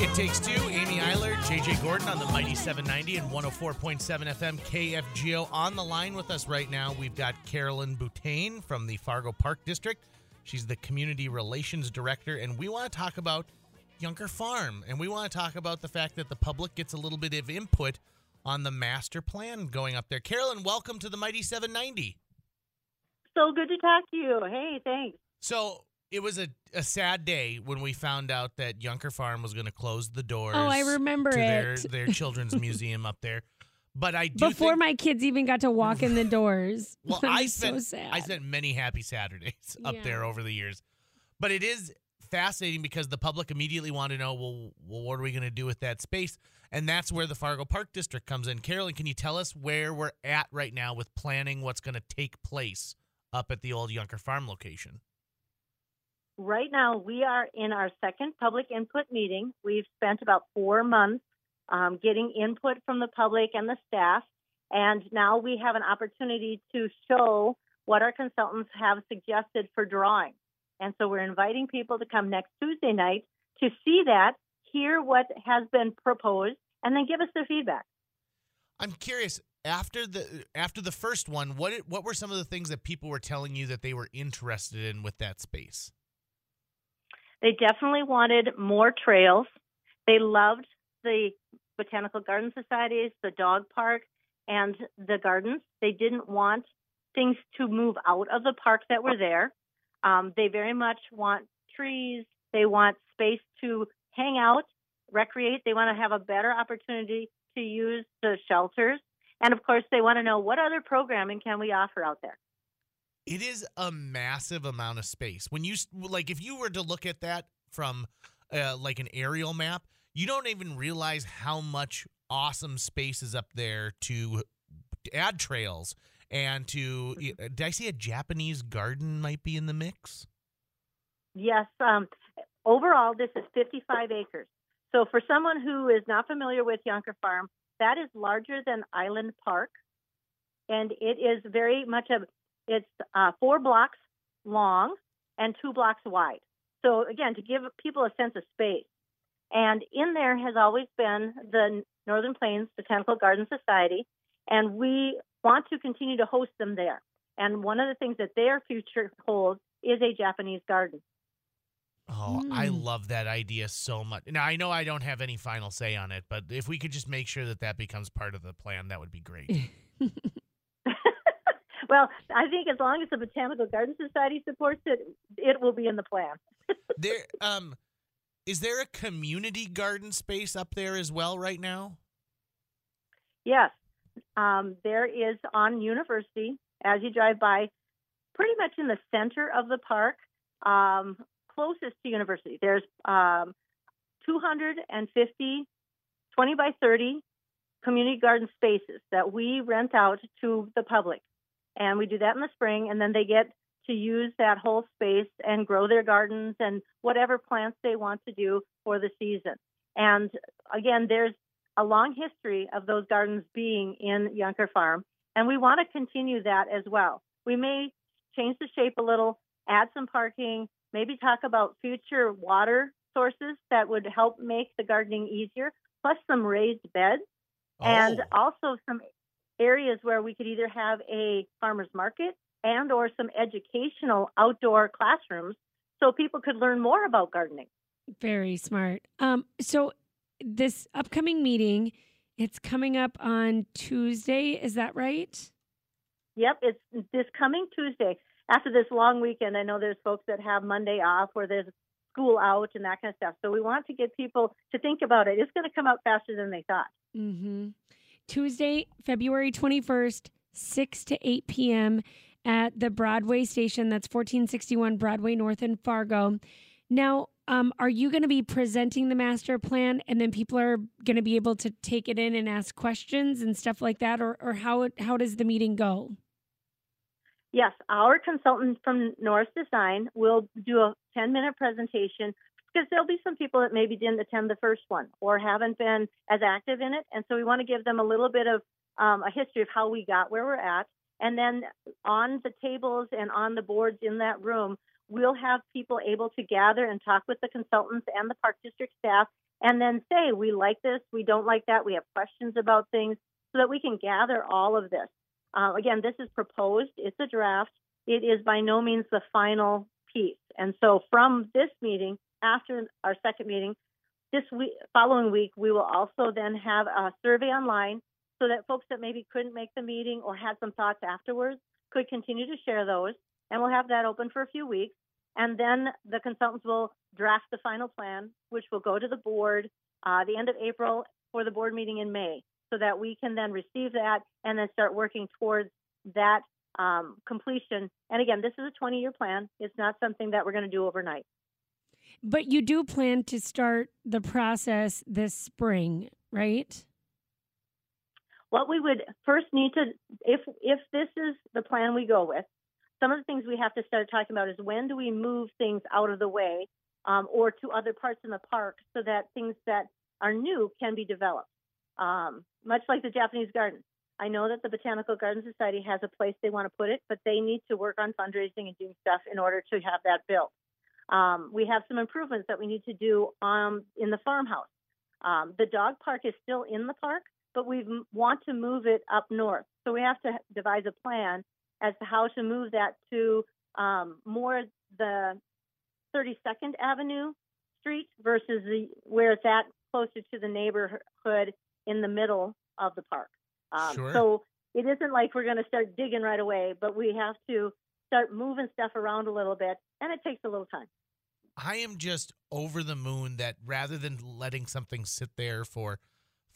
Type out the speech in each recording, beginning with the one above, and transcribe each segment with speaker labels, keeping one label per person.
Speaker 1: It Takes Two, Amy Eiler, JJ Gordon on the Mighty 790 and 104.7 FM KFGO. On the line with us right now, we've got Carolyn Boutain from the Fargo Park District. She's the Community Relations Director, and we want to talk about Yunker Farm. And we want to talk about the fact that the public gets a little bit of input on the master plan going up there. Carolyn, welcome to the Mighty 790.
Speaker 2: So good to talk to you. Hey, thanks.
Speaker 1: So it was a, a sad day when we found out that Yunker Farm was going to close the doors.
Speaker 3: Oh, I remember
Speaker 1: to Their,
Speaker 3: it.
Speaker 1: their children's museum up there. But I do
Speaker 3: Before
Speaker 1: think,
Speaker 3: my kids even got to walk in the doors.
Speaker 1: well, I spent
Speaker 3: so sad.
Speaker 1: I spent many happy Saturdays up
Speaker 3: Yeah.
Speaker 1: there over the years. But it is fascinating because the public immediately want to know, well, well what are we going to do with that space? And that's where the Fargo Park District comes in. Carolyn, can you tell us where we're at right now with planning what's going to take place up at the old Yunker Farm location?
Speaker 2: Right now, we are in our second public input meeting. We've spent about four months um, getting input from the public and the staff, and now we have an opportunity to show what our consultants have suggested for drawing. And so we're inviting people to come next Tuesday night to see that, hear what has been proposed, and then give us their feedback.
Speaker 1: I'm curious after the after the first one, what what were some of the things that people were telling you that they were interested in with that space?
Speaker 2: They definitely wanted more trails. They loved the botanical garden societies, the dog park, and the gardens. They didn't want things to move out of the park that were there. Um, they very much want trees. They want space to hang out, recreate. They want to have a better opportunity to use the shelters. And of course, they want to know what other programming can we offer out there.
Speaker 1: It is a massive amount of space. When you like, if you were to look at that from uh, like an aerial map, you don't even realize how much awesome space is up there to add trails and to. Did I see a Japanese garden might be in the mix?
Speaker 2: Yes. Um, overall, this is 55 acres. So, for someone who is not familiar with Yunker Farm, that is larger than Island Park, and it is very much a. It's uh, four blocks long and two blocks wide. So, again, to give people a sense of space. And in there has always been the Northern Plains Botanical Garden Society, and we want to continue to host them there. And one of the things that their future holds is a Japanese garden.
Speaker 1: Oh, I
Speaker 3: Mm.
Speaker 1: love that idea so much. Now I know I don't have any final say on it, but if we could just make sure that that becomes part of the plan, that would be great.
Speaker 2: well, I think as long as the Botanical Garden Society supports it, it will be in the plan.
Speaker 1: there, um, is there a community garden space up there as well right now?
Speaker 2: Yes, um, there is on University as you drive by, pretty much in the center of the park, um, closest to University. There's um, 250 20 by 30 community garden spaces that we rent out to the public. And we do that in the spring, and then they get to use that whole space and grow their gardens and whatever plants they want to do for the season. And again, there's a long history of those gardens being in Yunker Farm, and we want to continue that as well. We may change the shape a little, add some parking, maybe talk about future water sources that would help make the gardening easier, plus some raised beds, and
Speaker 1: Oh.
Speaker 2: also some areas where we could either have a farmers market and or some educational outdoor classrooms so people could learn more about gardening.
Speaker 3: Very smart. Um, so this upcoming meeting, it's coming up on Tuesday. Is that right?
Speaker 2: Yep, it's this coming Tuesday. After this long weekend, I know there's folks that have Monday off or there's school out and that kind of stuff. So we want to get people to think about it. It's going to come out faster than they thought.
Speaker 3: Mm-hmm. Tuesday, February 21st, 6 to 8 p.m. at the Broadway station. That's 1461 Broadway North in Fargo. Now, um, are you going to be presenting the master plan and then people are going to be able to take it in and ask questions and stuff like that? Or, or how, how does the meeting go?
Speaker 2: Yes, our consultant from Norris Design will do a 10 minute presentation because there'll be some people that maybe didn't attend the first one or haven't been as active in it. And so we want to give them a little bit of um, a history of how we got where we're at. And then on the tables and on the boards in that room, we'll have people able to gather and talk with the consultants and the park district staff and then say, we like this, we don't like that, we have questions about things, so that we can gather all of this. Uh, again, this is proposed, it's a draft. It is by no means the final And so from this meeting, after our second meeting, this week, following week, we will also then have a survey online so that folks that maybe couldn't make the meeting or had some thoughts afterwards could continue to share those. And we'll have that open for a few weeks. And then the consultants will draft the final plan, which will go to the board uh, the end of April for the board meeting in May, so that we can then receive that and then start working towards that um, completion. And again, this is a 20 year plan. It's not something that we're going to do overnight.
Speaker 3: But you do plan to start the process this spring, right?
Speaker 2: What we would first need to, if if this is the plan we go with, some of the things we have to start talking about is when do we move things out of the way um, or to other parts in the park so that things that are new can be developed. Um, much like the Japanese garden. I know that the Botanical Garden Society has a place they want to put it, but they need to work on fundraising and doing stuff in order to have that built. Um, we have some improvements that we need to do um, in the farmhouse. Um, the dog park is still in the park, but we want to move it up north. So we have to devise a plan as to how to move that to um, more the 32nd Avenue Street versus the where it's at closer to the neighborhood in the middle of the park.
Speaker 1: Um, sure.
Speaker 2: So it isn't like we're going to start digging right away, but we have to start moving stuff around a little bit, and it takes a little time.
Speaker 1: I am just over the moon that rather than letting something sit there for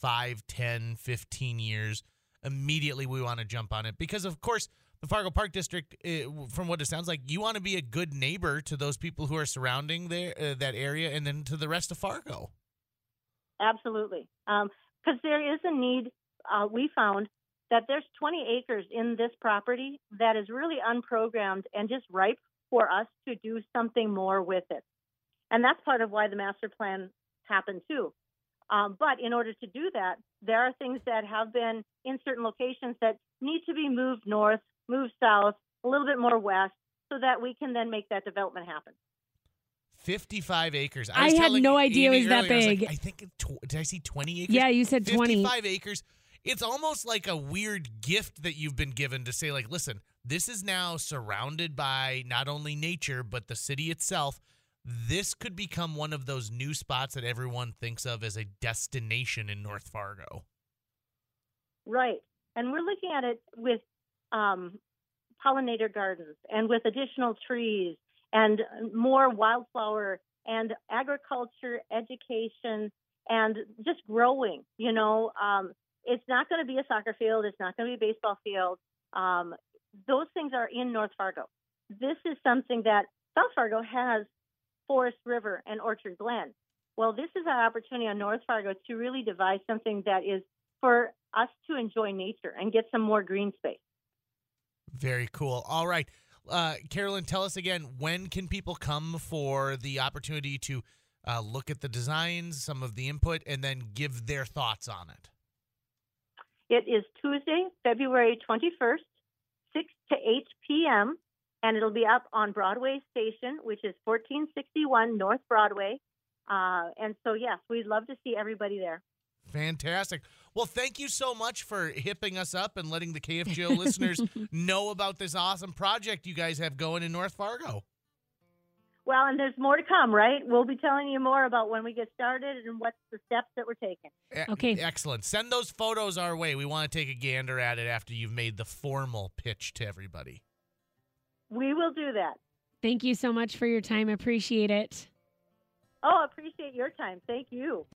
Speaker 1: 5, 10, 15 years, immediately we want to jump on it. Because, of course, the Fargo Park District, uh, from what it sounds like, you want to be a good neighbor to those people who are surrounding there, uh, that area and then to the rest of Fargo.
Speaker 2: Absolutely. Because um, there is a need, uh, we found that there's 20 acres in this property that is really unprogrammed and just ripe for us to do something more with it. And that's part of why the master plan happened too. Um, but in order to do that, there are things that have been in certain locations that need to be moved north, moved south, a little bit more west, so that we can then make that development happen.
Speaker 1: 55 acres.
Speaker 3: I, I had no idea Amy it was that big.
Speaker 1: I, was like, I think, tw- did I see 20 acres?
Speaker 3: Yeah, you said 20.
Speaker 1: 55 acres. It's almost like a weird gift that you've been given to say, like, listen, this is now surrounded by not only nature, but the city itself. This could become one of those new spots that everyone thinks of as a destination in North Fargo.
Speaker 2: Right. And we're looking at it with um, pollinator gardens and with additional trees and more wildflower and agriculture education and just growing. You know, um, it's not going to be a soccer field. It's not going to be a baseball field. Um, those things are in North Fargo. This is something that South Fargo has Forest River and Orchard Glen. Well, this is our opportunity on North Fargo to really devise something that is for us to enjoy nature and get some more green space.
Speaker 1: Very cool. All right. Uh, Carolyn, tell us again when can people come for the opportunity to uh, look at the designs, some of the input, and then give their thoughts on it?
Speaker 2: It is Tuesday, February 21st, 6 to 8 p.m., and it'll be up on Broadway Station, which is 1461 North Broadway. Uh, and so, yes, we'd love to see everybody there.
Speaker 1: Fantastic. Well, thank you so much for hipping us up and letting the KFGO listeners know about this awesome project you guys have going in North Fargo.
Speaker 2: Well, and there's more to come, right? We'll be telling you more about when we get started and what's the steps that we're taking.
Speaker 3: Okay.
Speaker 1: Excellent. Send those photos our way. We want to take a gander at it after you've made the formal pitch to everybody.
Speaker 2: We will do that.
Speaker 3: Thank you so much for your time. Appreciate it.
Speaker 2: Oh, appreciate your time. Thank you.